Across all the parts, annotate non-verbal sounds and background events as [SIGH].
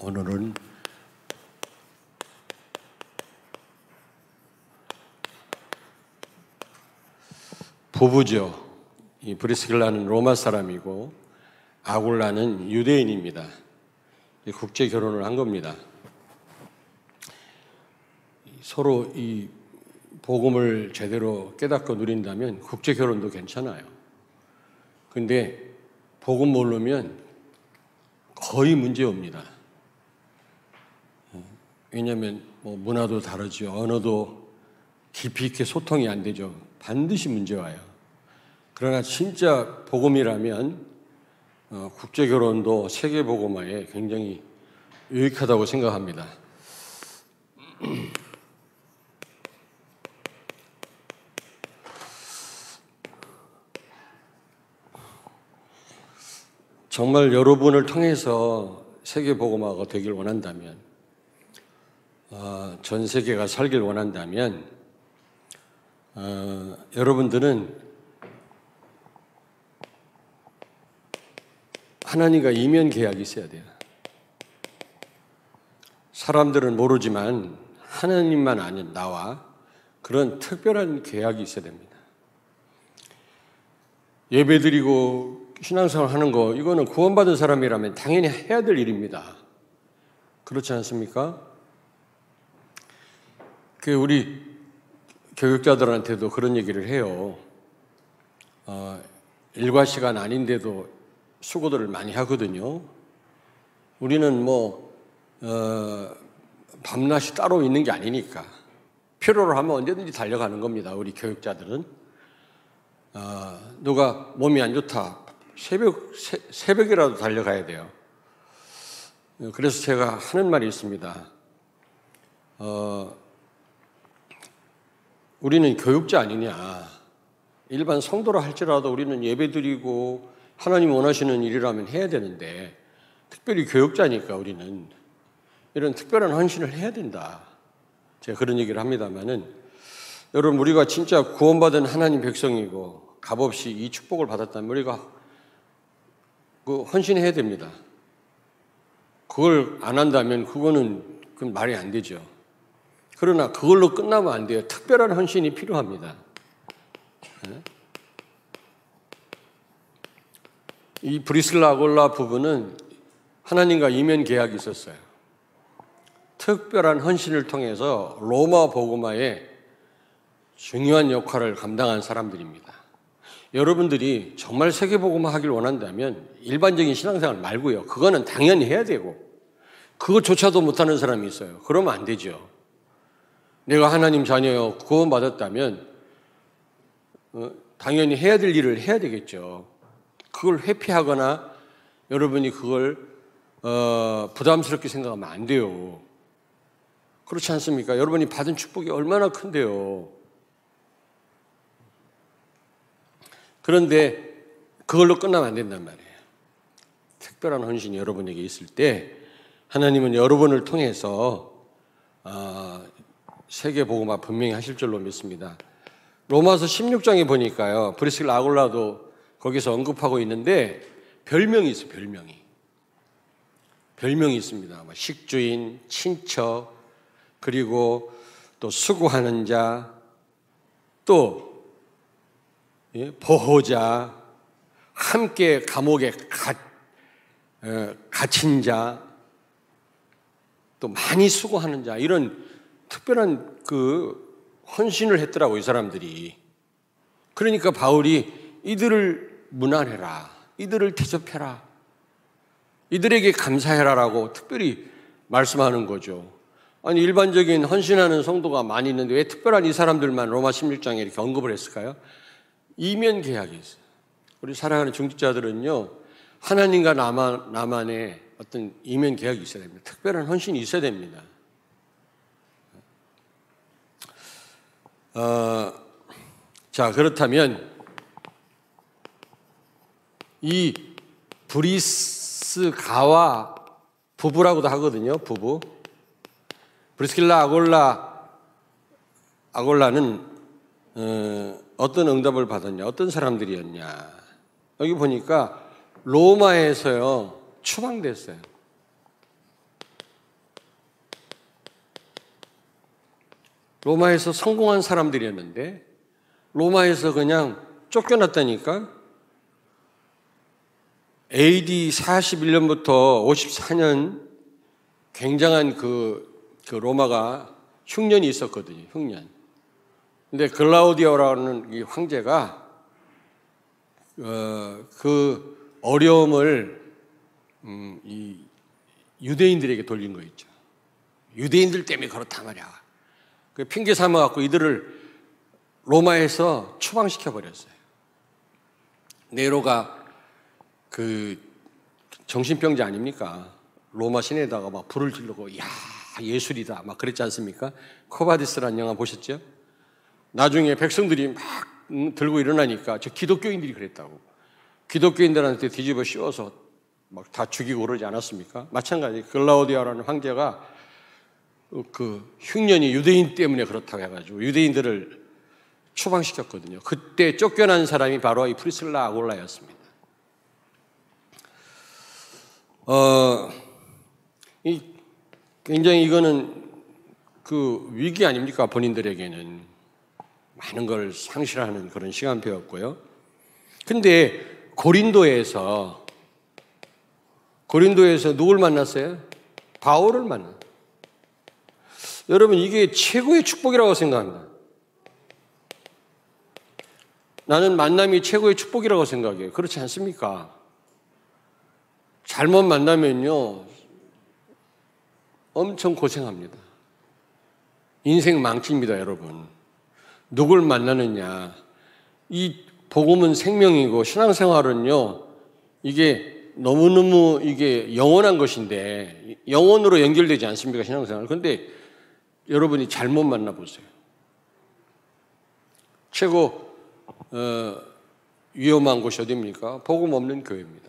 오늘은 부부죠. 이 브리스길라는 로마 사람이고 아굴라는 유대인입니다. 국제 결혼을 한 겁니다. 서로 이 복음을 제대로 깨닫고 누린다면 국제 결혼도 괜찮아요. 근데 복음 모르면 거의 문제 옵니다. 왜냐하면 뭐 문화도 다르죠. 언어도 깊이 있게 소통이 안 되죠. 반드시 문제 와요. 그러나 진짜 복음이라면 어, 국제 결혼도 세계 복음화에 굉장히 유익하다고 생각합니다. [CLEARS THROAT] 정말 여러분을 통해서 세계 복음화가 되길 원한다면, 어, 전 세계가 살길 원한다면, 어, 여러분들은 하나님과 이면 계약이 있어야 돼요. 사람들은 모르지만 하나님만 아는 나와 그런 특별한 계약이 있어야 됩니다. 예배 드리고 신앙생활 하는 거, 이거는 구원받은 사람이라면 당연히 해야 될 일입니다. 그렇지 않습니까? 그 우리 교육자들한테도 그런 얘기를 해요. 어, 일과 시간 아닌데도 수고들을 많이 하거든요. 우리는 뭐, 어, 밤낮이 따로 있는 게 아니니까. 필요로 하면 언제든지 달려가는 겁니다. 우리 교육자들은. 어, 누가 몸이 안 좋다. 새벽, 새, 새벽이라도 달려가야 돼요. 그래서 제가 하는 말이 있습니다. 어, 우리는 교육자 아니냐. 일반 성도라 할지라도 우리는 예배 드리고 하나님 원하시는 일이라면 해야 되는데 특별히 교육자니까 우리는 이런 특별한 헌신을 해야 된다. 제가 그런 얘기를 합니다만은 여러분 우리가 진짜 구원받은 하나님 백성이고 값없이 이 축복을 받았다면 우리가 그 헌신해야 됩니다. 그걸 안 한다면 그거는 그건 말이 안 되죠. 그러나 그걸로 끝나면 안 돼요. 특별한 헌신이 필요합니다. 네? 이 브리슬라 아골라 부부는 하나님과 이면 계약이 있었어요. 특별한 헌신을 통해서 로마 복음화에 중요한 역할을 감당한 사람들입니다. 여러분들이 정말 세계 복음화 하길 원한다면 일반적인 신앙생활 말고요. 그거는 당연히 해야 되고 그것조차도 못하는 사람이 있어요. 그러면 안 되죠. 내가 하나님 자녀요 구원받았다면 어, 당연히 해야 될 일을 해야 되겠죠. 그걸 회피하거나 여러분이 그걸 어, 부담스럽게 생각하면 안 돼요. 그렇지 않습니까? 여러분이 받은 축복이 얼마나 큰데요. 그런데 그걸로 끝나면 안 된단 말이에요. 특별한 헌신이 여러분에게 있을 때 하나님은 여러분을 통해서 어, 세계 복음화 분명히 하실 줄로 믿습니다. 로마서 16장에 보니까요. 브리스길 아골라도 거기서 언급하고 있는데 별명이 있어요. 별명이. 별명이 있습니다. 뭐 식주인, 친척, 그리고 또 수고하는 자, 또 예, 보호자, 함께 감옥에 가, 어, 갇힌 자, 또 많이 수고하는 자 이런 특별한 그 헌신을 했더라고 이 사람들이. 그러니까 바울이 이들을 문안해라, 이들을 대접해라, 이들에게 감사해라라고 특별히 말씀하는 거죠. 아니 일반적인 헌신하는 성도가 많이 있는데 왜 특별한 이 사람들만 로마 16장에 이렇게 언급을 했을까요? 이면 계약이 있어요. 우리 사랑하는 중직자들은요 하나님과 나만 나만의 어떤 이면 계약이 있어야 됩니다. 특별한 헌신이 있어야 됩니다. 어, 자 그렇다면 이 브리스가와 부부라고도 하거든요. 부부. 브리스길라 아굴라 아굴라는 어, 어떤 응답을 받았냐? 어떤 사람들이었냐? 여기 보니까 로마에서요 추방됐어요. 로마에서 성공한 사람들이었는데 로마에서 그냥 쫓겨났다니까 AD 41년부터 54년 굉장한 그, 그 로마가 흉년이 있었거든요. 흉년. 근데 글라우디오라는 이 황제가 어, 그 어려움을 음, 이 유대인들에게 돌린 거 있죠. 유대인들 때문에 그렇다 말이야. 그 핑계 삼아 갖고 이들을 로마에서 추방시켜 버렸어요. 네로가 그 정신병자 아닙니까? 로마 시내에다가 막 불을 지르고 야 예술이다 막 그랬지 않습니까? 코바디스라는 영화 보셨죠? 나중에 백성들이 막 들고 일어나니까 저 기독교인들이 그랬다고. 기독교인들한테 뒤집어 씌워서 막 다 죽이고 그러지 않았습니까? 마찬가지 글라우디아라는 황제가 그 흉년이 유대인 때문에 그렇다고 해가지고 유대인들을 추방시켰거든요. 그때 쫓겨난 사람이 바로 이 프리슬라 아골라였습니다. 어, 이, 굉장히 이거는 그 위기 아닙니까? 본인들에게는. 많은 걸 상실하는 그런 시간표였고요. 근데 고린도에서, 고린도에서 누굴 만났어요? 바울을 만나. 여러분, 이게 최고의 축복이라고 생각합니다. 나는 만남이 최고의 축복이라고 생각해요. 그렇지 않습니까? 잘못 만나면요, 엄청 고생합니다. 인생 망칩니다, 여러분. 누굴 만나느냐. 이 복음은 생명이고 신앙생활은요, 이게 너무너무 이게 영원한 것인데, 영원으로 연결되지 않습니까, 신앙생활. 근데 여러분이 잘못 만나보세요. 최고, 어, 위험한 곳이 어디입니까? 복음 없는 교회입니다.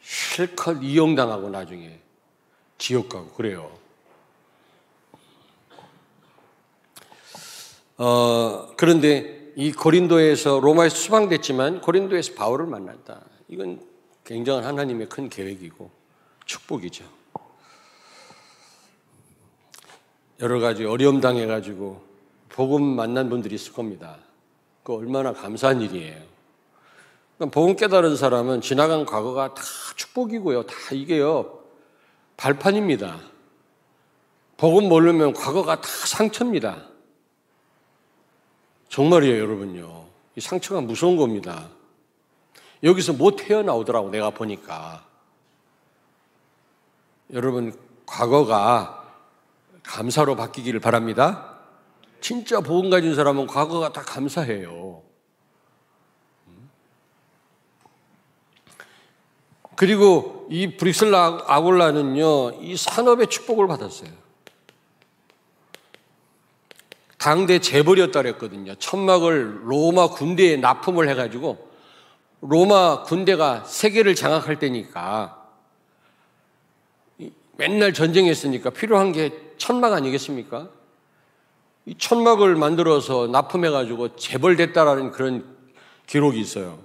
실컷 이용당하고 나중에 지옥 가고 그래요. 어, 그런데 이 고린도에서 로마에서 수방됐지만 고린도에서 바울을 만났다. 이건 굉장한 하나님의 큰 계획이고 축복이죠. 여러 가지 어려움 당해가지고 복음 만난 분들이 있을 겁니다. 그 얼마나 감사한 일이에요. 그러니까 복음 깨달은 사람은 지나간 과거가 다 축복이고요. 다 이게요. 발판입니다. 복음 모르면 과거가 다 상처입니다. 정말이에요, 여러분요. 이 상처가 무서운 겁니다. 여기서 못 헤어나오더라고, 내가 보니까. 여러분, 과거가 감사로 바뀌기를 바랍니다. 진짜 복음 가진 사람은 과거가 다 감사해요. 그리고 이 브릭슬라 아골라는요, 이 산업의 축복을 받았어요. 당대 재벌이었다 그랬거든요. 천막을 로마 군대에 납품을 해가지고 로마 군대가 세계를 장악할 때니까 맨날 전쟁했으니까 필요한 게 천막 아니겠습니까? 이 천막을 만들어서 납품해가지고 재벌됐다라는 그런 기록이 있어요.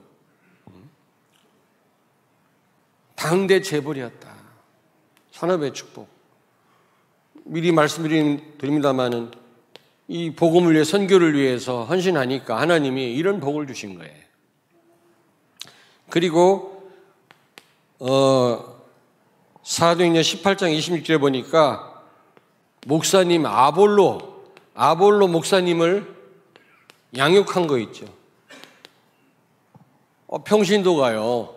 당대 재벌이었다. 산업의 축복. 미리 말씀드립니다만은 이 복음을 위해 선교를 위해서 헌신하니까 하나님이 이런 복을 주신 거예요. 그리고 어 사도행전 18장 26절에 보니까 목사님 아볼로 아볼로 목사님을 양육한 거 있죠. 어, 평신도가요.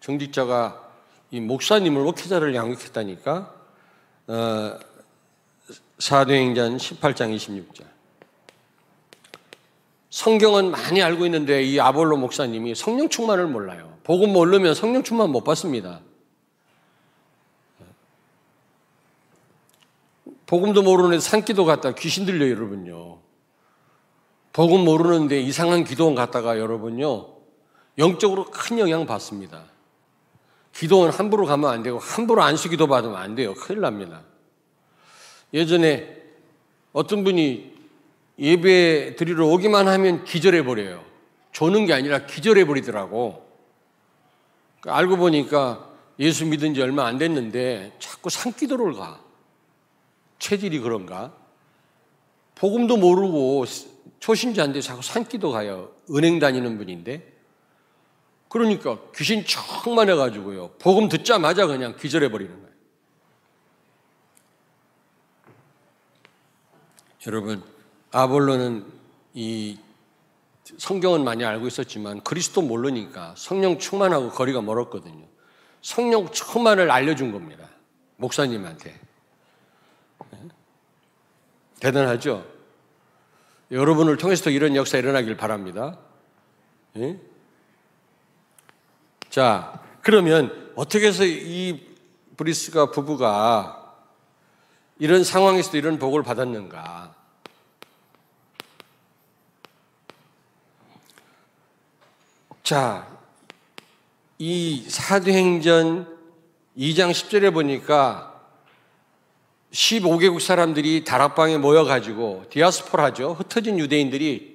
정직자가 이 목사님을 목회자를 양육했다니까. 어, 사도행전 18장 26절. 성경은 많이 알고 있는데 이 아볼로 목사님이 성령 충만을 몰라요. 복음 모르면 성령 충만 못 받습니다. 복음도 모르는데 산기도 갔다 귀신 들려 여러분요. 복음 모르는데 이상한 기도원 갔다가 여러분요. 영적으로 큰 영향 받습니다. 기도원 함부로 가면 안 되고 함부로 안수 기도 받으면 안 돼요. 큰일 납니다. 예전에 어떤 분이 예배 드리러 오기만 하면 기절해 버려요. 조는 게 아니라 기절해 버리더라고. 알고 보니까 예수 믿은 지 얼마 안 됐는데 자꾸 산기도를 가. 체질이 그런가? 복음도 모르고 초신자인데 자꾸 산기도 가요. 은행 다니는 분인데. 그러니까 귀신 충만해가지고요. 복음 듣자마자 그냥 기절해버리는 거예요. 여러분, 아볼로는 이 성경은 많이 알고 있었지만 그리스도 모르니까 성령 충만하고 거리가 멀었거든요. 성령 충만을 알려준 겁니다. 목사님한테. 대단하죠? 여러분을 통해서도 이런 역사 일어나길 바랍니다. 예? 자, 그러면 어떻게 해서 이 브리스가 부부가 이런 상황에서도 이런 복을 받았는가? 자, 이 사도행전 2장 10절에 보니까 15개국 사람들이 다락방에 모여가지고 디아스포라죠. 흩어진 유대인들이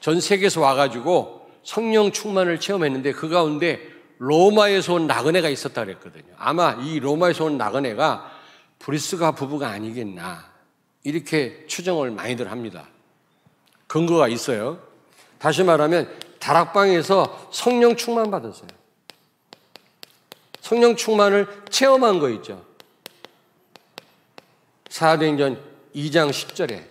전 세계에서 와가지고 성령 충만을 체험했는데 그 가운데 로마에서 온 나그네가 있었다 그랬거든요. 아마 이 로마에서 온 나그네가 브리스가 부부가 아니겠나 이렇게 추정을 많이들 합니다. 근거가 있어요. 다시 말하면 다락방에서 성령 충만 받았어요. 성령 충만을 체험한 거 있죠. 사도행전 2장 10절에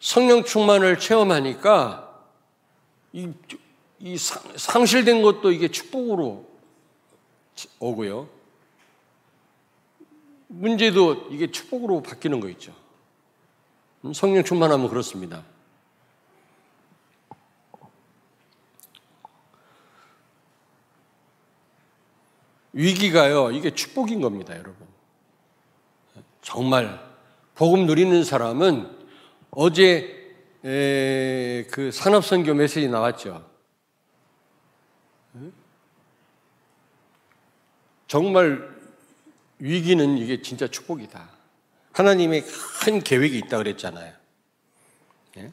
성령 충만을 체험하니까 이, 이 상실된 것도 이게 축복으로 오고요. 문제도 이게 축복으로 바뀌는 거 있죠. 성령 충만하면 그렇습니다. 위기가요, 이게 축복인 겁니다, 여러분. 정말, 복음 누리는 사람은 어제 그 산업선교 메시지 나왔죠. 정말 위기는 이게 진짜 축복이다. 하나님의 큰 계획이 있다 그랬잖아요. 예?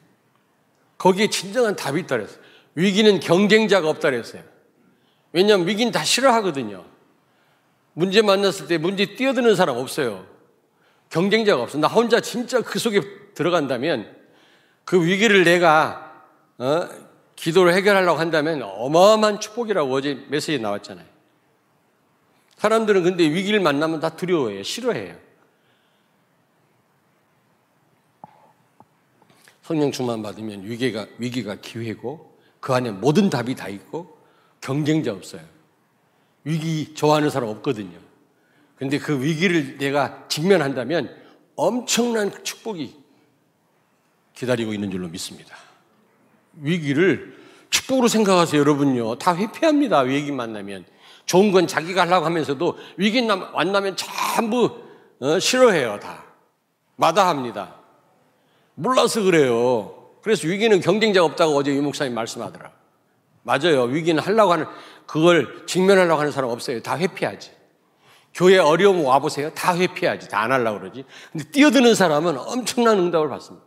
거기에 진정한 답이 있다 그랬어요. 위기는 경쟁자가 없다 그랬어요. 왜냐하면 위기는 다 싫어하거든요. 문제 만났을 때 문제 뛰어드는 사람 없어요. 경쟁자가 없어. 나 혼자 진짜 그 속에 들어간다면 그 위기를 내가 어? 기도를 해결하려고 한다면 어마어마한 축복이라고 어제 메시지 나왔잖아요. 사람들은 근데 위기를 만나면 다 두려워해요. 싫어해요. 성령 충만 받으면 위기가, 위기가 기회고 그 안에 모든 답이 다 있고 경쟁자 없어요. 위기 좋아하는 사람 없거든요. 근데 그 위기를 내가 직면한다면 엄청난 축복이 기다리고 있는 줄로 믿습니다. 위기를 축복으로 생각하세요, 여러분요. 다 회피합니다, 위기 만나면. 좋은 건 자기가 하려고 하면서도 위기 만나면 전부 어, 싫어해요, 다. 마다합니다. 몰라서 그래요. 그래서 위기는 경쟁자가 없다고 어제 유 목사님 말씀하더라. 맞아요. 위기는 하려고 하는, 그걸 직면하려고 하는 사람 없어요. 다 회피하지. 교회 어려움 와보세요. 다 회피하지. 다 안 하려고 그러지. 근데 뛰어드는 사람은 엄청난 응답을 받습니다.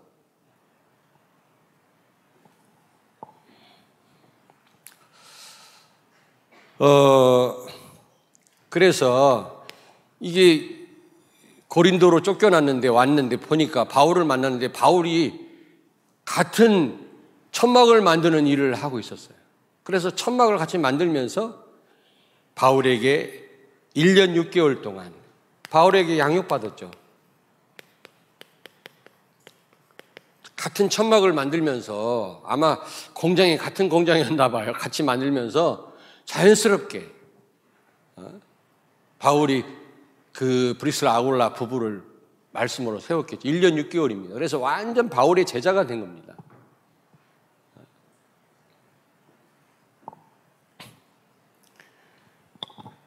어, 그래서 이게 고린도로 쫓겨났는데 왔는데 보니까 바울을 만났는데 바울이 같은 천막을 만드는 일을 하고 있었어요. 그래서 천막을 같이 만들면서 바울에게 1년 6개월 동안 바울에게 양육받았죠. 같은 천막을 만들면서 아마 공장이 같은 공장이었나 봐요. 같이 만들면서 자연스럽게 어? 바울이 그 브리스라 아굴라 부부를 말씀으로 세웠겠죠. 1년 6개월입니다. 그래서 완전 바울의 제자가 된 겁니다.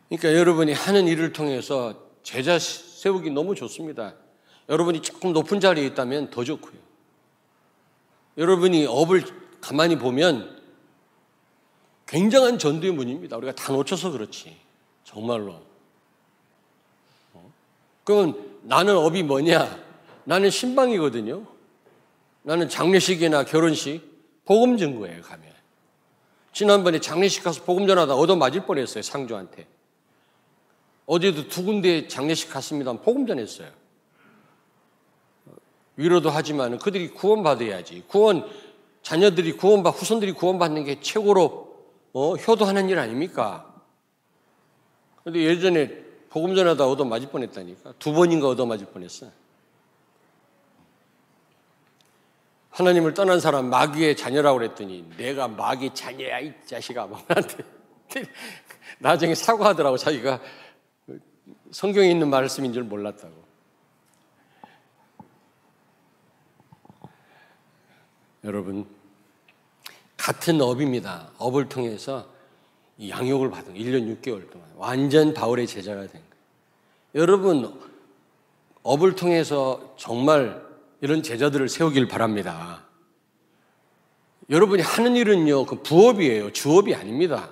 그러니까 여러분이 하는 일을 통해서 제자 세우기 너무 좋습니다. 여러분이 조금 높은 자리에 있다면 더 좋고요. 여러분이 업을 가만히 보면 굉장한 전도의 문입니다. 우리가 다 놓쳐서 그렇지. 정말로. 어? 그러면 나는 업이 뭐냐? 나는 신방이거든요. 나는 장례식이나 결혼식 복음 증거예요, 가면. 지난번에 장례식 가서 복음 전하다 얻어 맞을 뻔했어요, 상주한테. 어제도 두 군데 장례식 갔습니다. 복음 전했어요. 위로도 하지만 그들이 구원받아야지. 구원, 자녀들이 구원받, 후손들이 구원받는 게 최고로 어, 효도하는 일 아닙니까? 근데 예전에 복음 전하다 얻어 맞을 뻔했다니까. 두 번인가 얻어 맞을 뻔했어. 하나님을 떠난 사람 마귀의 자녀라고 그랬더니 내가 마귀 자녀야 이 자식아 막 나한테 [LAUGHS] 나중에 사과하더라고 자기가 성경에 있는 말씀인 줄 몰랐다고. 여러분 같은 업입니다. 업을 통해서 양육을 받은 1년 6개월 동안 완전 바울의 제자가 된 거예요. 여러분 업을 통해서 정말 이런 제자들을 세우길 바랍니다. 여러분이 하는 일은요, 그 부업이에요. 주업이 아닙니다.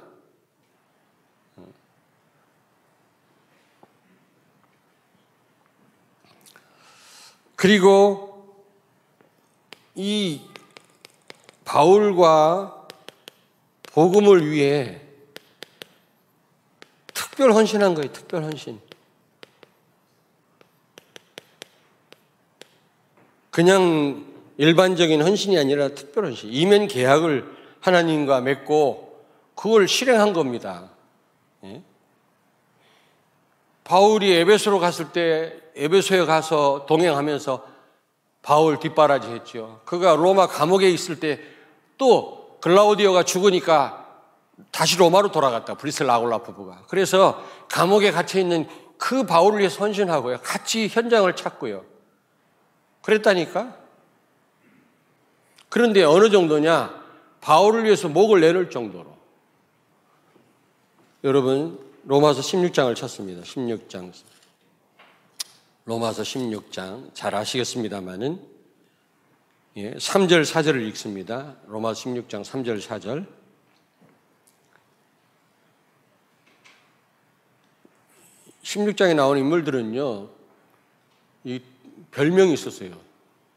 그리고 이 바울과 복음을 위해 특별 헌신한 거예요. 특별 헌신. 그냥 일반적인 헌신이 아니라 특별 헌신. 이면 계약을 하나님과 맺고 그걸 실행한 겁니다. 예? 바울이 에베소로 갔을 때 에베소에 가서 동행하면서 바울 뒷바라지 했죠. 그가 로마 감옥에 있을 때 또 글라우디오가 죽으니까 다시 로마로 돌아갔다. 브리셀 아골라 부부가. 그래서 감옥에 gat혀 있는 그 바울을 위해 선신하고요. 같이 현장을 찾고요. 그랬다니까? 그런데 어느 정도냐? 바울을 위해서 목을 내놓을 정도로. 여러분, 로마서 16장을 찾습니다. 16장. 로마서 16장 잘 아시겠습니다만은 예, 3절 4절을 읽습니다. 로마서 16장 3절 4절. (16장에) 나오는 인물들은요 이 별명이 있었어요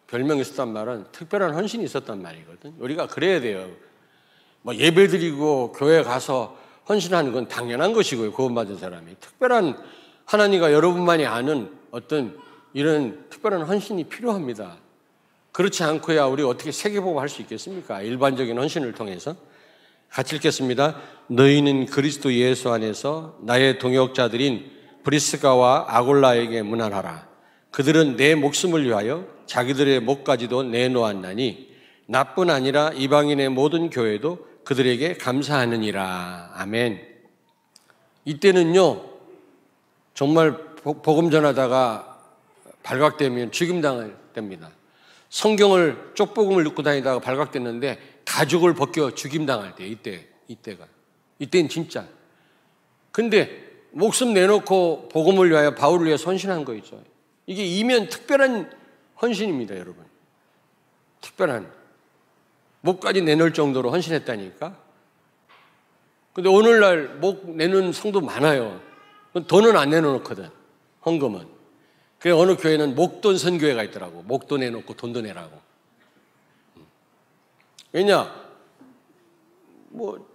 별명이 있었단 말은 특별한 헌신이 있었단 말이거든 우리가 그래야 돼요 뭐 예배 드리고 교회 가서 헌신하는 건 당연한 것이고요 구원받은 사람이 특별한 하나님과 여러분만이 아는 어떤 이런 특별한 헌신이 필요합니다. 그렇지 않고야 우리 어떻게 세계보고 할 수 있겠습니까? 일반적인 헌신을 통해서. 같이 읽겠습니다. 너희는 그리스도 예수 안에서 나의 동역자들인 브리스가와 아골라에게 문안하라. 그들은 내 목숨을 위하여 자기들의 목까지도 내놓았나니 나뿐 아니라 이방인의 모든 교회도 그들에게 감사하느니라. 아멘. 이때는요, 정말 복음 전하다가 발각되면 죽임당할 때입니다. 성경을 쪽복음을 읽고 다니다가 발각됐는데 가죽을 벗겨 죽임당할 때 이때 이때가 이때는 진짜. 근데 목숨 내놓고 복음을 위하여 바울을 위해 선신한 거 있죠. 이게 이면 특별한 헌신입니다, 여러분. 특별한 목까지 내놓을 정도로 헌신했다니까. 근데 오늘날 목 내는 성도 많아요. 돈은 안 내놓거든. 헌금은. 그 어느 교회는 목돈 선교회가 있더라고. 목돈 내놓고 돈도 내라고. 왜냐? 뭐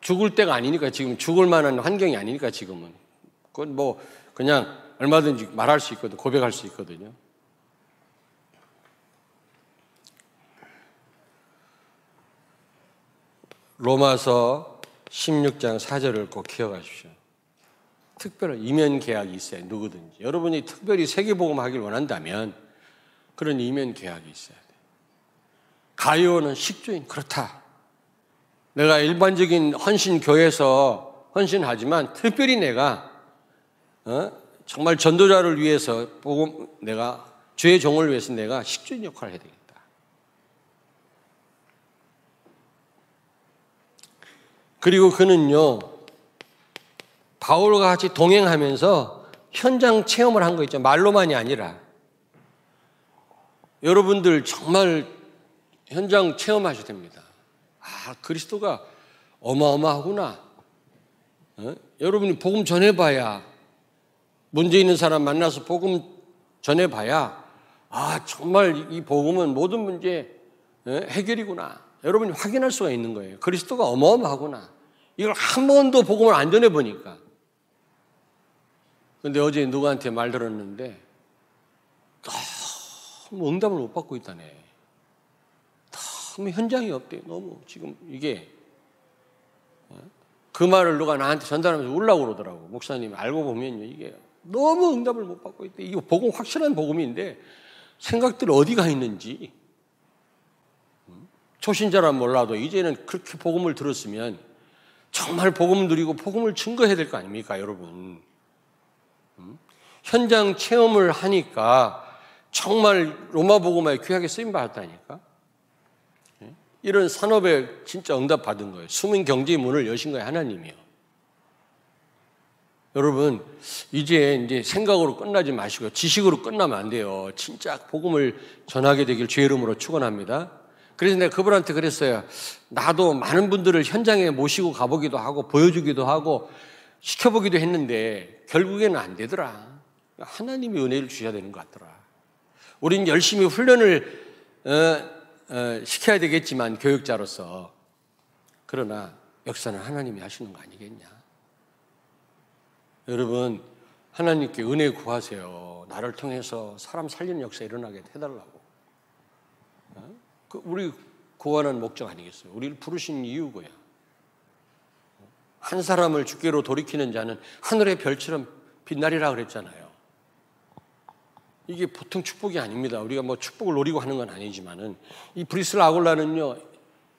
죽을 때가 아니니까 지금 죽을 만한 환경이 아니니까 지금은. 그건 뭐 그냥 얼마든지 말할 수 있거든. 고백할 수 있거든요. 로마서 16장 4절을 꼭 기억하십시오. 특별한 이면 계약이 있어요. 누구든지. 여러분이 특별히 세계복음 하길 원한다면 그런 이면 계약이 있어야 돼. 가요는 식주인 그렇다. 내가 일반적인 헌신 교회에서 헌신하지만 특별히 내가 어? 정말 전도자를 위해서 복음 내가 주의 종을 위해서 내가 식주인 역할을 해야 되겠다. 그리고 그는요 바울과 같이 동행하면서 현장 체험을 한 거 있죠. 말로만이 아니라. 여러분들 정말 현장 체험하셔야 됩니다. 아, 그리스도가 어마어마하구나. 어? 여러분이 복음 전해봐야, 문제 있는 사람 만나서 복음 전해봐야, 아, 정말 이 복음은 모든 문제 해결이구나. 여러분이 확인할 수가 있는 거예요. 그리스도가 어마어마하구나. 이걸 한 번도 복음을 안 전해 보니까. 근데 어제 누구한테 말 들었는데 너무 응답을 못 받고 있다네. 너무 현장이 없대. 너무 지금 이게 어? 그 말을 누가 나한테 전달하면서 울라고 그러더라고. 목사님 알고 보면요 이게 너무 응답을 못 받고 있대. 이거 복음 확실한 복음인데 생각들 어디가 있는지 음? 초신자란 몰라도 이제는 그렇게 복음을 들었으면 정말 복음 누리고 복음을 증거해야 될 거 아닙니까, 여러분? 음? 현장 체험을 하니까 정말 로마 복음화에 귀하게 쓰임 받았다니까. 예? 이런 산업에 진짜 응답 받은 거예요. 숨은 경제의 문을 여신 거예요, 하나님이요. 여러분, 이제 이제 생각으로 끝나지 마시고 지식으로 끝나면 안 돼요. 진짜 복음을 전하게 되길 주의 이름으로 축원합니다. 그래서 내가 그분한테 그랬어요. 나도 많은 분들을 현장에 모시고 가보기도 하고 보여주기도 하고 시켜보기도 했는데 결국에는 안 되더라. 하나님이 은혜를 주셔야 되는 것 같더라. 우린 열심히 훈련을 어, 어, 시켜야 되겠지만 교육자로서 그러나 역사는 하나님이 하시는 거 아니겠냐. 여러분 하나님께 은혜 구하세요. 나를 통해서 사람 살리는 역사 일어나게 해달라고. 어? 그 우리 구하는 목적 아니겠어요? 우리를 부르신 이유고요. 한 사람을 주께로 돌이키는 자는 하늘의 별처럼 빛나리라 그랬잖아요. 이게 보통 축복이 아닙니다. 우리가 뭐 축복을 노리고 하는 건 아니지만은 이 브리스라 아골라는요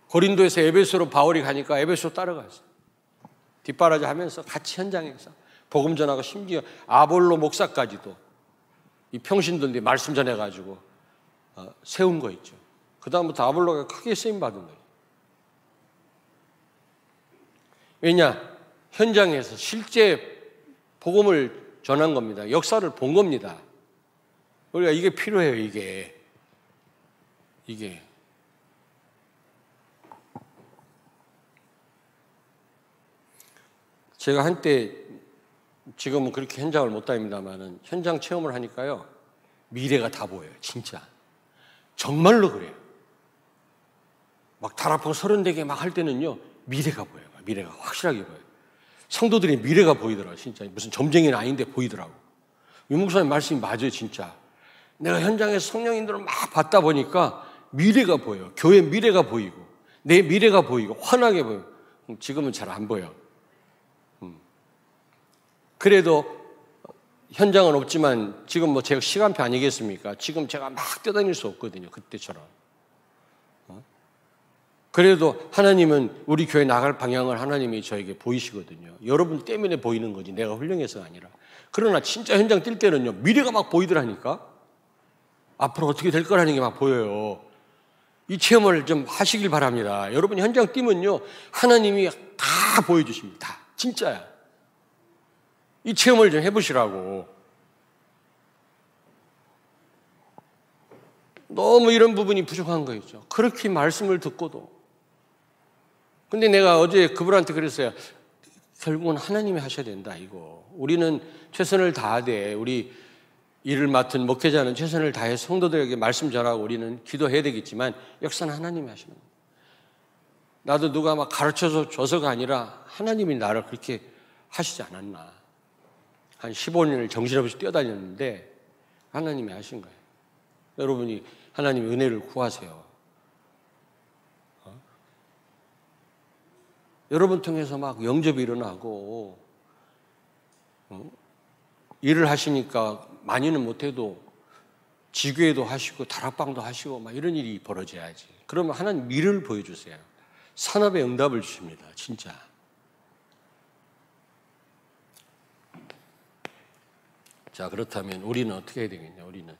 고린도에서 에베소로 바울이 가니까 에베소 따라갔어요. 뒷바라지 하면서 같이 현장에서 복음 전하고 심지어 아볼로 목사까지도 이 평신도인데 말씀 전해가지고 어, 세운 거 있죠. 그 다음부터 아볼로가 크게 쓰임 받은 거예요. 왜냐 현장에서 실제 복음을 전한 겁니다. 역사를 본 겁니다. 우리가 이게 필요해요. 이게 이게 제가 한때 지금은 그렇게 현장을 못 다닙니다만은 현장 체험을 하니까요 미래가 다 보여요 진짜 정말로 그래요 막 달아프고 서른대게 막할 때는요 미래가 보여요. 미래가 확실하게 보여요. 성도들의 미래가 보이더라고요 진짜. 무슨 점쟁이는 아닌데 보이더라고. 유 목사님 말씀이 맞아요 진짜. 내가 현장에서 성령인들을 막 봤다 보니까 미래가 보여요. 교회 미래가 보이고 내 미래가 보이고 환하게 보여요. 지금은 잘 안 보여. 그래도 현장은 없지만 지금 뭐 제가 시간표 아니겠습니까? 지금 제가 막 뛰어다닐 수 없거든요. 그때처럼. 어? 그래도 하나님은 우리 교회 나갈 방향을 하나님이 저에게 보이시거든요. 여러분 때문에 보이는 거지 내가 훌륭해서가 아니라. 그러나 진짜 현장 뛸 때는요. 미래가 막 보이더라니까. 앞으로 어떻게 될 거라는 게 막 보여요. 이 체험을 좀 하시길 바랍니다. 여러분 현장 뛰면요. 하나님이 다 보여주십니다. 진짜야. 이 체험을 좀 해보시라고. 너무 이런 부분이 부족한 거 있죠. 그렇게 말씀을 듣고도. 근데 내가 어제 그분한테 그랬어요. 결국은 하나님이 하셔야 된다, 이거. 우리는 최선을 다하되, 우리 일을 맡은 목회자는 최선을 다해 성도들에게 말씀 전하고 우리는 기도해야 되겠지만, 역사는 하나님이 하시는 거예요. 나도 누가 막 가르쳐서 줘서가 아니라 하나님이 나를 그렇게 하시지 않았나. 한 15년을 정신없이 뛰어다녔는데 하나님이 하신 거예요. 여러분이 하나님의 은혜를 구하세요. 여러분 통해서 막 영접이 일어나고 어? 일을 하시니까 많이는 못해도 지교회도 하시고 다락방도 하시고 막 이런 일이 벌어져야지. 그러면 하나님 미를 보여주세요. 산업의 응답을 주십니다. 진짜. 자, 그렇다면 우리는 어떻게 해야 되겠냐, 우리는.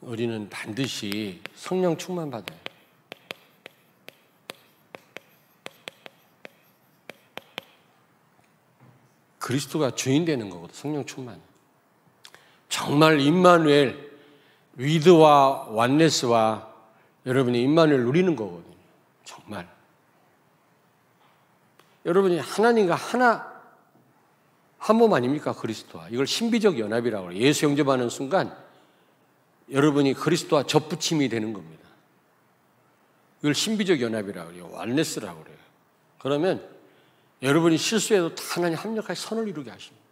우리는 반드시 성령 충만 받아요. 그리스도가 주인 되는 거거든, 성령 충만. 정말 임마누엘, 위드와 완네스와 여러분이 임마누엘 누리는 거거든요. 정말. 여러분이 하나님과 하나 한 몸 아닙니까? 그리스도와. 이걸 신비적 연합이라고 해요. 예수 영접하는 순간 여러분이 그리스도와 접붙임이 되는 겁니다. 이걸 신비적 연합이라고 해요. 완네스라고 그래요. 그러면 여러분이 실수해도 다 하나님 합력하여 선을 이루게 하십니다.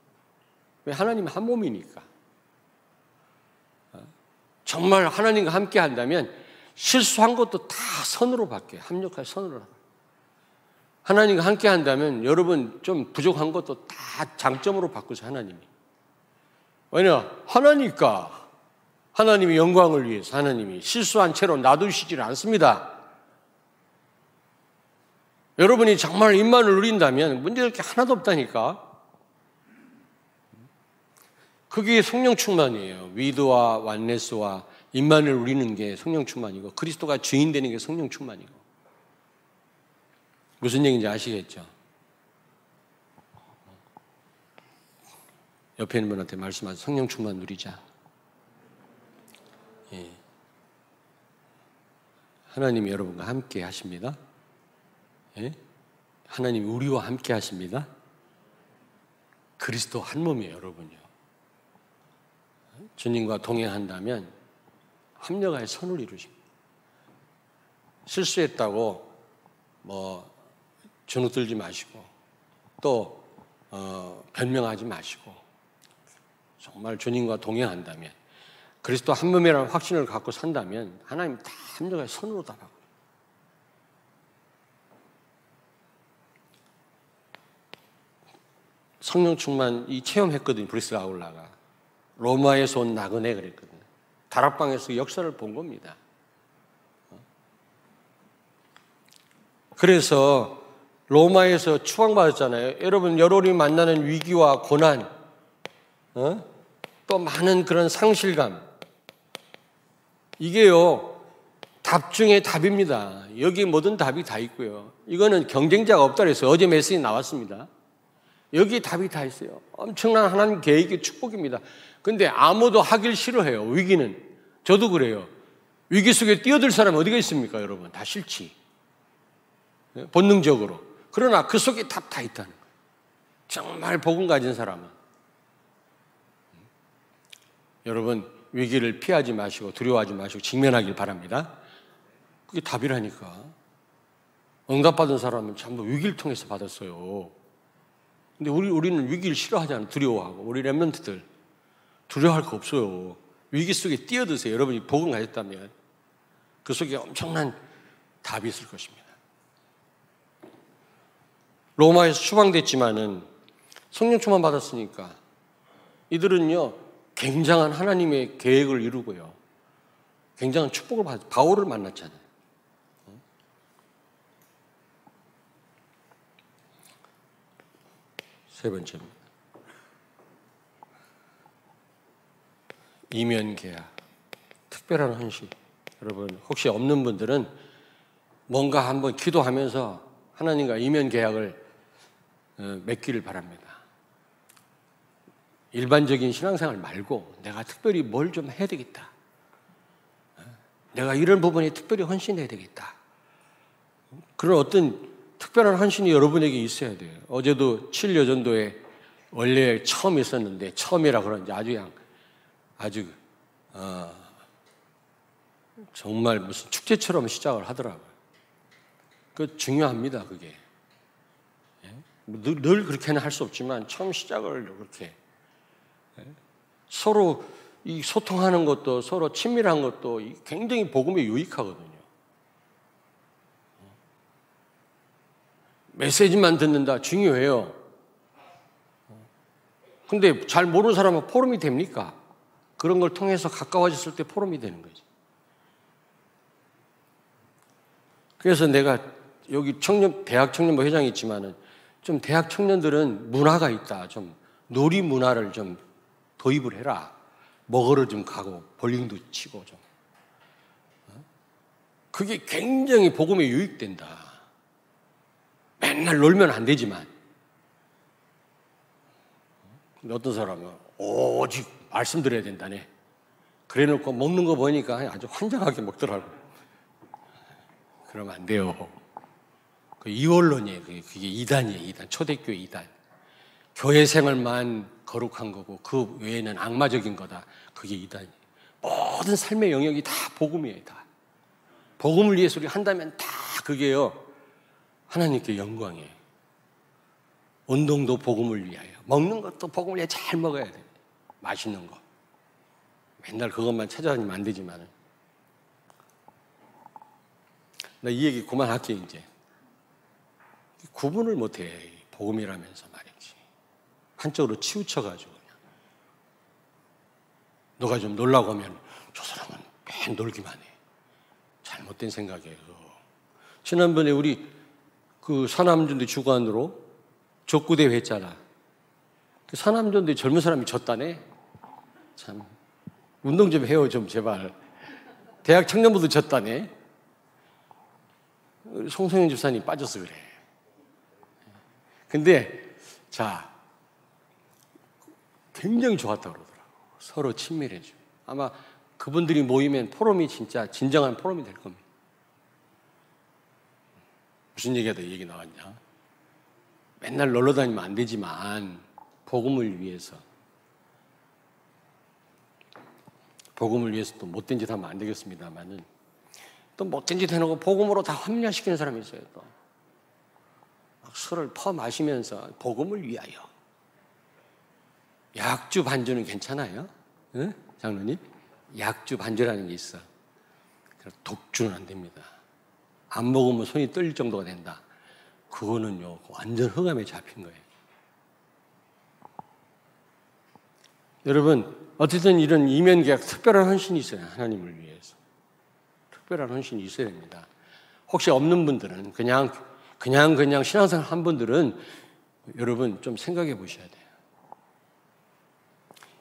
왜 하나님은 한 몸이니까. 정말 하나님과 함께 한다면 실수한 것도 다 선으로 바뀌어요. 합력하여 선으로. 하나님과 함께 한다면 여러분 좀 부족한 것도 다 장점으로 바꾸죠, 하나님이. 왜냐? 하나니까. 하나님의 영광을 위해서 하나님이 실수한 채로 놔두시질 않습니다. 여러분이 정말 입만을 누린다면 문제될 게 하나도 없다니까. 그게 성령 충만이에요. 위드와 완네스와 입만을 누리는 게 성령 충만이고 그리스도가 주인 되는 게 성령 충만이고. 무슨 얘기인지 아시겠죠? 옆에 있는 분한테 말씀하세요. 성령 충만 누리자. 예. 하나님이 여러분과 함께 하십니다. 예? 하나님이 우리와 함께 하십니다. 그리스도 한 몸이에요, 여러분요. 주님과 동행한다면 합력하여 선을 이루십니다. 실수했다고 뭐 주눅 들지 마시고 또 어, 변명하지 마시고 정말 주님과 동행한다면 그리스도 한 몸이라는 확신을 갖고 산다면 하나님 다 합력하여 선으로 다 바꿔. 성령 충만 이 체험했거든요. 브리스 아울라가. 로마에서 온 나그네 그랬거든요. 다락방에서 역사를 본 겁니다. 그래서 로마에서 추앙받았잖아요. 여러분, 여론이 만나는 위기와 고난, 어? 또 많은 그런 상실감. 이게요, 답 중에 답입니다. 여기 모든 답이 다 있고요. 이거는 경쟁자가 없다 그래서 어제 메시지 나왔습니다. 여기 답이 다 있어요. 엄청난 하나님 계획의 축복입니다. 근데 아무도 하길 싫어해요. 위기는. 저도 그래요. 위기 속에 뛰어들 사람 어디가 있습니까, 여러분? 다 싫지. 예, 본능적으로. 그러나 그 속에 답 다 있다는 거예요. 정말 복음 가진 사람은. 여러분, 위기를 피하지 마시고 두려워하지 마시고 직면하길 바랍니다. 그게 답이라니까. 응답받은 사람은 전부 위기를 통해서 받았어요. 근데 우리, 우리는 위기를 싫어하잖아요. 두려워하고. 우리 랩런트들. 두려워할 거 없어요. 위기 속에 뛰어드세요. 여러분이 복음 가졌다면. 그 속에 엄청난 답이 있을 것입니다. 로마에서 추방됐지만은 성령 충만 받았으니까 이들은요, 굉장한 하나님의 계획을 이루고요. 굉장한 축복을 받, 바울을 만났잖아요. 세 번째입니다. 이면 계약. 특별한 헌신. 여러분, 혹시 없는 분들은 뭔가 한번 기도하면서 하나님과 이면 계약을 어, 맺기를 바랍니다. 일반적인 신앙생활 말고 내가 특별히 뭘 좀 해야 되겠다. 어, 내가 이런 부분에 특별히 헌신해야 되겠다. 그런 어떤 특별한 헌신이 여러분에게 있어야 돼요. 어제도 7여 전도에 원래 처음 있었는데 처음이라 그런지 아주 그냥 아주 어, 정말 무슨 축제처럼 시작을 하더라고요. 그 중요합니다, 그게. 예? 늘, 늘 그렇게는 할 수 없지만 처음 시작을 그렇게 예? 서로 이 소통하는 것도 서로 친밀한 것도 굉장히 복음에 유익하거든요. 메시지만 듣는다 중요해요. 근데 잘 모르는 사람은 포럼이 됩니까? 그런 걸 통해서 가까워졌을 때 포럼이 되는 거지. 그래서 내가 여기 청년, 대학 청년부 회장이 있지만은 좀 대학 청년들은 문화가 있다. 좀 놀이 문화를 좀 도입을 해라. 먹으러 좀 가고 볼링도 치고 좀. 어? 그게 굉장히 복음에 유익된다. 맨날 놀면 안 되지만. 어떤 사람은 오직 말씀 드려야 된다네. 그래 놓고 먹는 거 보니까 아주 환장하게 먹더라고. 그러면 안 돼요. 그 이원론이에요. 그게 이단이에요. 이단. 초대교회 이단. 교회 생활만 거룩한 거고 그 외에는 악마적인 거다. 그게 이단이에요. 모든 삶의 영역이 다 복음이에요. 다. 복음을 위해서 우리 한다면 다 그게요. 하나님께 영광이에요. 운동도 복음을 위하여. 먹는 것도 복음을 위해 잘 먹어야 돼. 맛있는 거. 맨날 그것만 찾아다니면 안 되지만은. 나이 얘기 그만할게, 이제. 구분을 못해. 복음이라면서. 한쪽으로 치우쳐가지고. 너가 좀 놀라고 하면 저 사람은 맨 놀기만 해. 잘못된 생각이에요. 지난번에 우리 그 사남전대 주관으로 족구대회 했잖아. 그 사남전대 젊은 사람이 졌다네. 참. 운동 좀 해요, 좀 제발. 대학 청년부도 졌다네. 송성현 집사님 빠져서 그래. 근데, 자, 굉장히 좋았다고 그러더라고. 서로 친밀해지고. 아마 그분들이 모이면 포럼이 진짜 진정한 포럼이 될 겁니다. 무슨 얘기하다 얘기 나왔냐? 맨날 놀러 다니면 안 되지만 복음을 위해서 복음을 위해서 또 못된 짓 하면 안 되겠습니다만은 또 못된 짓 해놓고 복음으로 다 합리화시키는 사람이 있어요 또 막 술을 퍼 마시면서 복음을 위하여 약주 반주는 괜찮아요? 응? 장로님? 약주 반주라는 게 있어 독주는 안 됩니다 안 먹으면 손이 떨릴 정도가 된다. 그거는요, 완전 흑암에 잡힌 거예요. 여러분, 어쨌든 이런 이면 계약 특별한 헌신이 있어요. 하나님을 위해서. 특별한 헌신이 있어야 됩니다. 혹시 없는 분들은 그냥, 그냥, 그냥 신앙생활 한 분들은 여러분 좀 생각해 보셔야 돼요.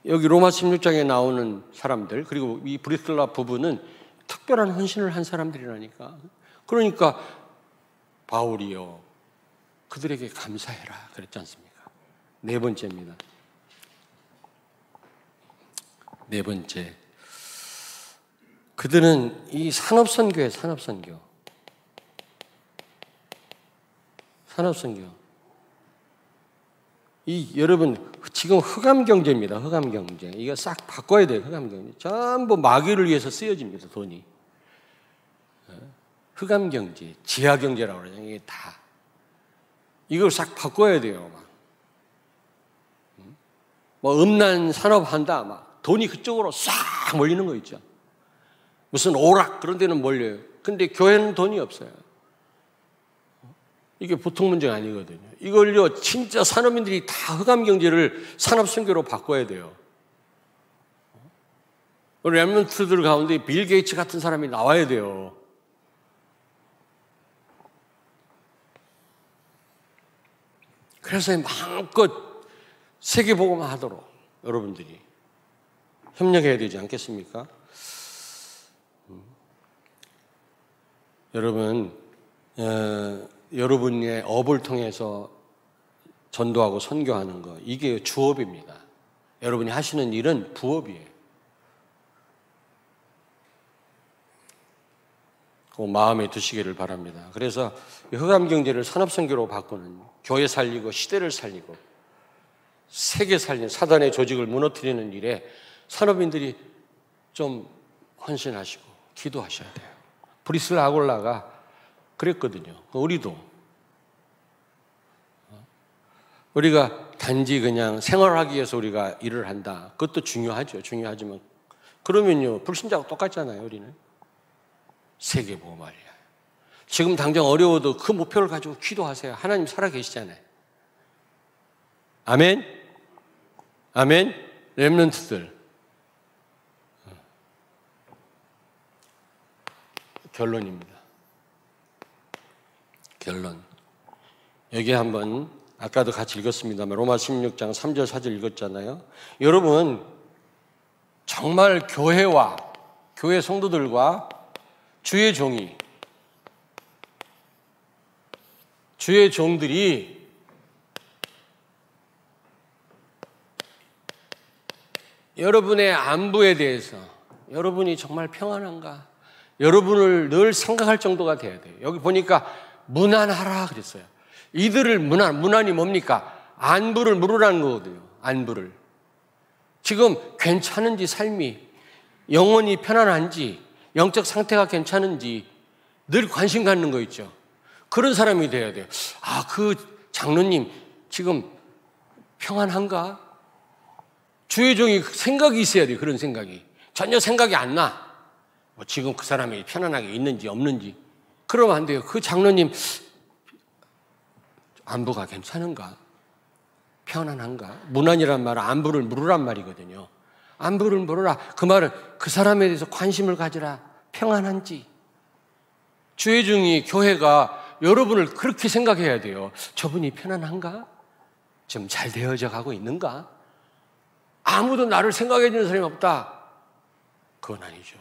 여기 로마 16장에 나오는 사람들, 그리고 이 브리슬라 부부는 특별한 헌신을 한 사람들이라니까. 그러니까 바울이요. 그들에게 감사해라. 그랬지 않습니까? 네 번째입니다. 네 번째. 그들은 이 산업선교에 산업선교. 산업선교. 이 여러분 지금 흑암 경제입니다. 흑암 경제. 이거 싹 바꿔야 돼요. 흑암 경제. 전부 마귀를 위해서 쓰여집니다. 돈이. 흑암 경제, 지하 경제라고 그러죠. 이게 다. 이걸 싹 바꿔야 돼요, 막. 뭐, 음란 산업 한다, 막. 돈이 그쪽으로 싹 몰리는 거 있죠. 무슨 오락, 그런 데는 몰려요. 근데 교회는 돈이 없어요. 이게 보통 문제가 아니거든요. 이걸요, 진짜 산업인들이 다 흑암 경제를 산업 선교로 바꿔야 돼요. remnant들 가운데 빌 게이츠 같은 사람이 나와야 돼요. 그래서 마음껏 세계보고만 하도록 여러분들이 협력해야 되지 않겠습니까? 음. 여러분, 어, 여러분의 업을 통해서 전도하고 선교하는 거, 이게 주업입니다. 여러분이 하시는 일은 부업이에요. 그 마음에 두시기를 바랍니다. 그래서 흑암 경제를 산업 선교로 바꾸는 교회 살리고 시대를 살리고 세계 살리는 사단의 조직을 무너뜨리는 일에 산업인들이 좀 헌신하시고 기도하셔야 돼요. 브리슬 아골라가 그랬거든요. 우리도 우리가 단지 그냥 생활하기 위해서 우리가 일을 한다. 그것도 중요하죠. 중요하지만 그러면요 불신자하고 똑같잖아요. 우리는. 세계보고 말이야. 지금 당장 어려워도 그 목표를 가지고 기도하세요. 하나님 살아 계시잖아요. 아멘? 아멘? 랩런트들. 결론입니다. 결론. 여기 한번 아까도 같이 읽었습니다만 로마 16장 3절 4절 읽었잖아요. 여러분 정말 교회와 교회 성도들과 주의 종이 주의 종들이 여러분의 안부에 대해서 여러분이 정말 평안한가? 여러분을 늘 생각할 정도가 돼야 돼요. 여기 보니까 무난하라 그랬어요. 이들을 무난, 무난이 뭡니까? 안부를 물으라는 거거든요. 안부를. 지금 괜찮은지 삶이 영원히 편안한지 영적 상태가 괜찮은지 늘 관심 갖는 거 있죠. 그런 사람이 돼야 돼요. 아, 그 장로님 지금 평안한가? 주의 종이 생각이 있어야 돼, 그런 생각이. 전혀 생각이 안 나. 뭐 지금 그 사람이 편안하게 있는지 없는지. 그러면 안 돼요. 그 장로님, 안부가 괜찮은가? 편안한가? 무난이란 말은 안부를 물으란 말이거든요. 안부를 물어라. 그 말은 그 사람에 대해서 관심을 가지라. 평안한지. 주의 중이 교회가 여러분을 그렇게 생각해야 돼요. 저분이 편안한가? 좀 잘 되어져 가고 있는가? 아무도 나를 생각해 주는 사람이 없다. 그건 아니죠.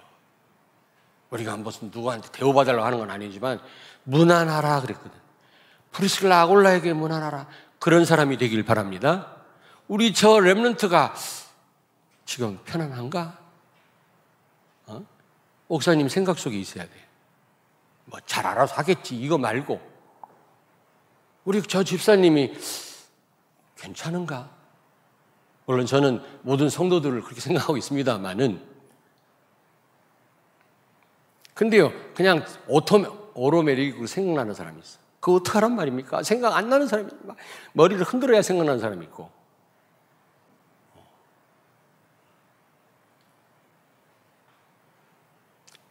우리가 무슨 누구한테 대우받으려고 하는 건 아니지만 무난하라 그랬거든. 프리스라 아골라에게 무난하라. 그런 사람이 되길 바랍니다. 우리 저 랩런트가 지금 편안한가? 어? 목사님 생각 속에 있어야 돼. 뭐 잘 알아서 하겠지. 이거 말고. 우리 저 집사님이 괜찮은가? 물론 저는 모든 성도들을 그렇게 생각하고 있습니다만은 근데요, 그냥 오토, 오로메릭으로 생각나는 사람이 있어. 그 어떡하란 말입니까? 생각 안 나는 사람이, 머리를 흔들어야 생각나는 사람이 있고.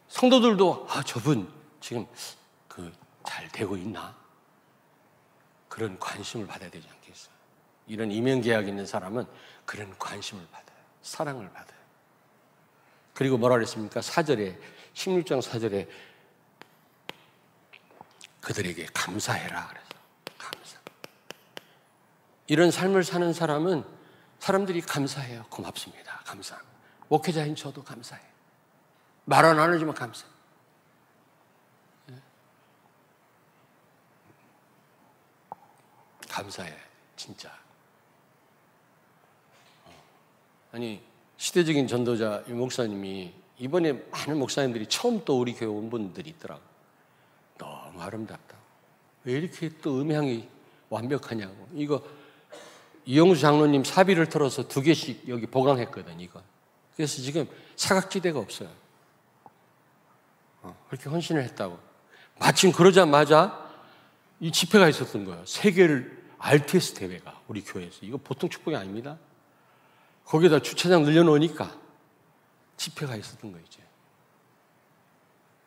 성도들도, 아, 저분 지금 그 잘 되고 있나? 그런 관심을 받아야 되지 않겠어요? 이런 이면계약 있는 사람은 그런 관심을 받아요. 사랑을 받아요. 그리고 뭐라 그랬습니까? 4절에, 16장 4절에 그들에게 감사해라. 그래서 감사. 이런 삶을 사는 사람은 사람들이 감사해요. 고맙습니다. 감사. 목회자인 저도 감사해. 말은 안 하지만 감사. 감사해. 진짜. 아니 시대적인 전도자 이 목사님이 이번에 많은 목사님들이 처음 또 우리 교회 온 분들이 있더라고. 너무 아름답다. 왜 이렇게 또 음향이 완벽하냐고. 이거 이영수 장로님 사비를 털어서 두 개씩 여기 보강했거든, 이거. 그래서 지금 사각지대가 없어요. 어, 그렇게 헌신을 했다고. 마침 그러자마자 이 집회가 있었던 거예요. 세계를 RTS 대회가 우리 교회에서. 이거 보통 축복이 아닙니다. 거기다 주차장 늘려놓으니까 집회가 있었던 거 이제.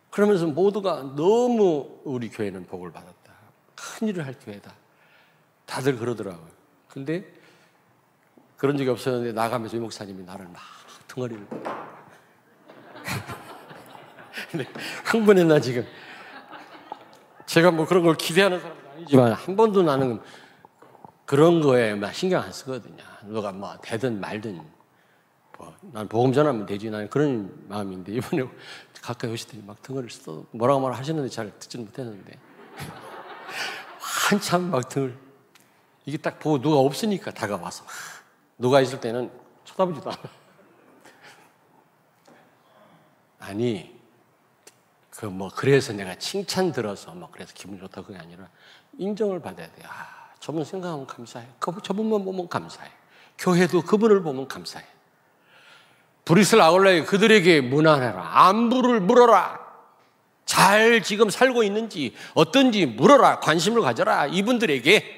그러면서 모두가 너무 우리 교회는 복을 받았다. 큰 일을 할 교회다. 다들 그러더라고요. 근데 그런 적이 없었는데 나가면서 이 목사님이 나를 막 덩어리를. 근데 [LAUGHS] 흥분했나 지금. 제가 뭐 그런 걸 기대하는 사람은 아니지만 한 번도 나는 그런 거에 막 신경 안 쓰거든요. 누가 뭐 되든 말든 뭐, 난 복음 전하면 되지. 나는 그런 마음인데 이번에 [LAUGHS] 가까이 오시더니 막 등을 써 뭐라고 말 하셨는데 잘 듣지는 못했는데 [LAUGHS] 한참 막 등을 이게 딱 보고 누가 없으니까 다가와서 누가 있을 때는 쳐다보지도 않아. 아니 그 뭐 그래서 내가 칭찬 들어서 뭐 그래서 기분 좋다 그게 아니라 인정을 받아야 돼. 아 저분 생각하면 감사해. 그 저분만 보면 감사해. 교회도 그분을 보면 감사해. 브리슬 아울라에 그들에게 무난해라. 안부를 물어라. 잘 지금 살고 있는지 어떤지 물어라. 관심을 가져라. 이분들에게.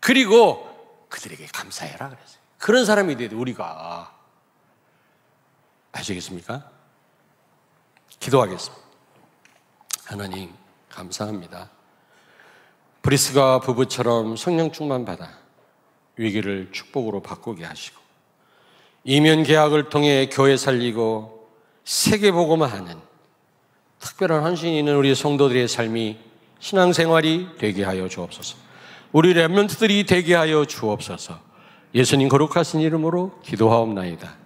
그리고 그들에게 감사해라. 그랬어요. 그런 사람이 돼야 돼, 우리가. 아시겠습니까? 기도하겠습니다. 하나님, 감사합니다. 브리스가 부부처럼 성령 충만 받아 위기를 축복으로 바꾸게 하시고 이면 계약을 통해 교회 살리고 세계 복음화 하는 특별한 헌신이 있는 우리 성도들의 삶이 신앙생활이 되게 하여 주옵소서. 우리 랩런트들이 되게 하여 주옵소서. 예수님 거룩하신 이름으로 기도하옵나이다.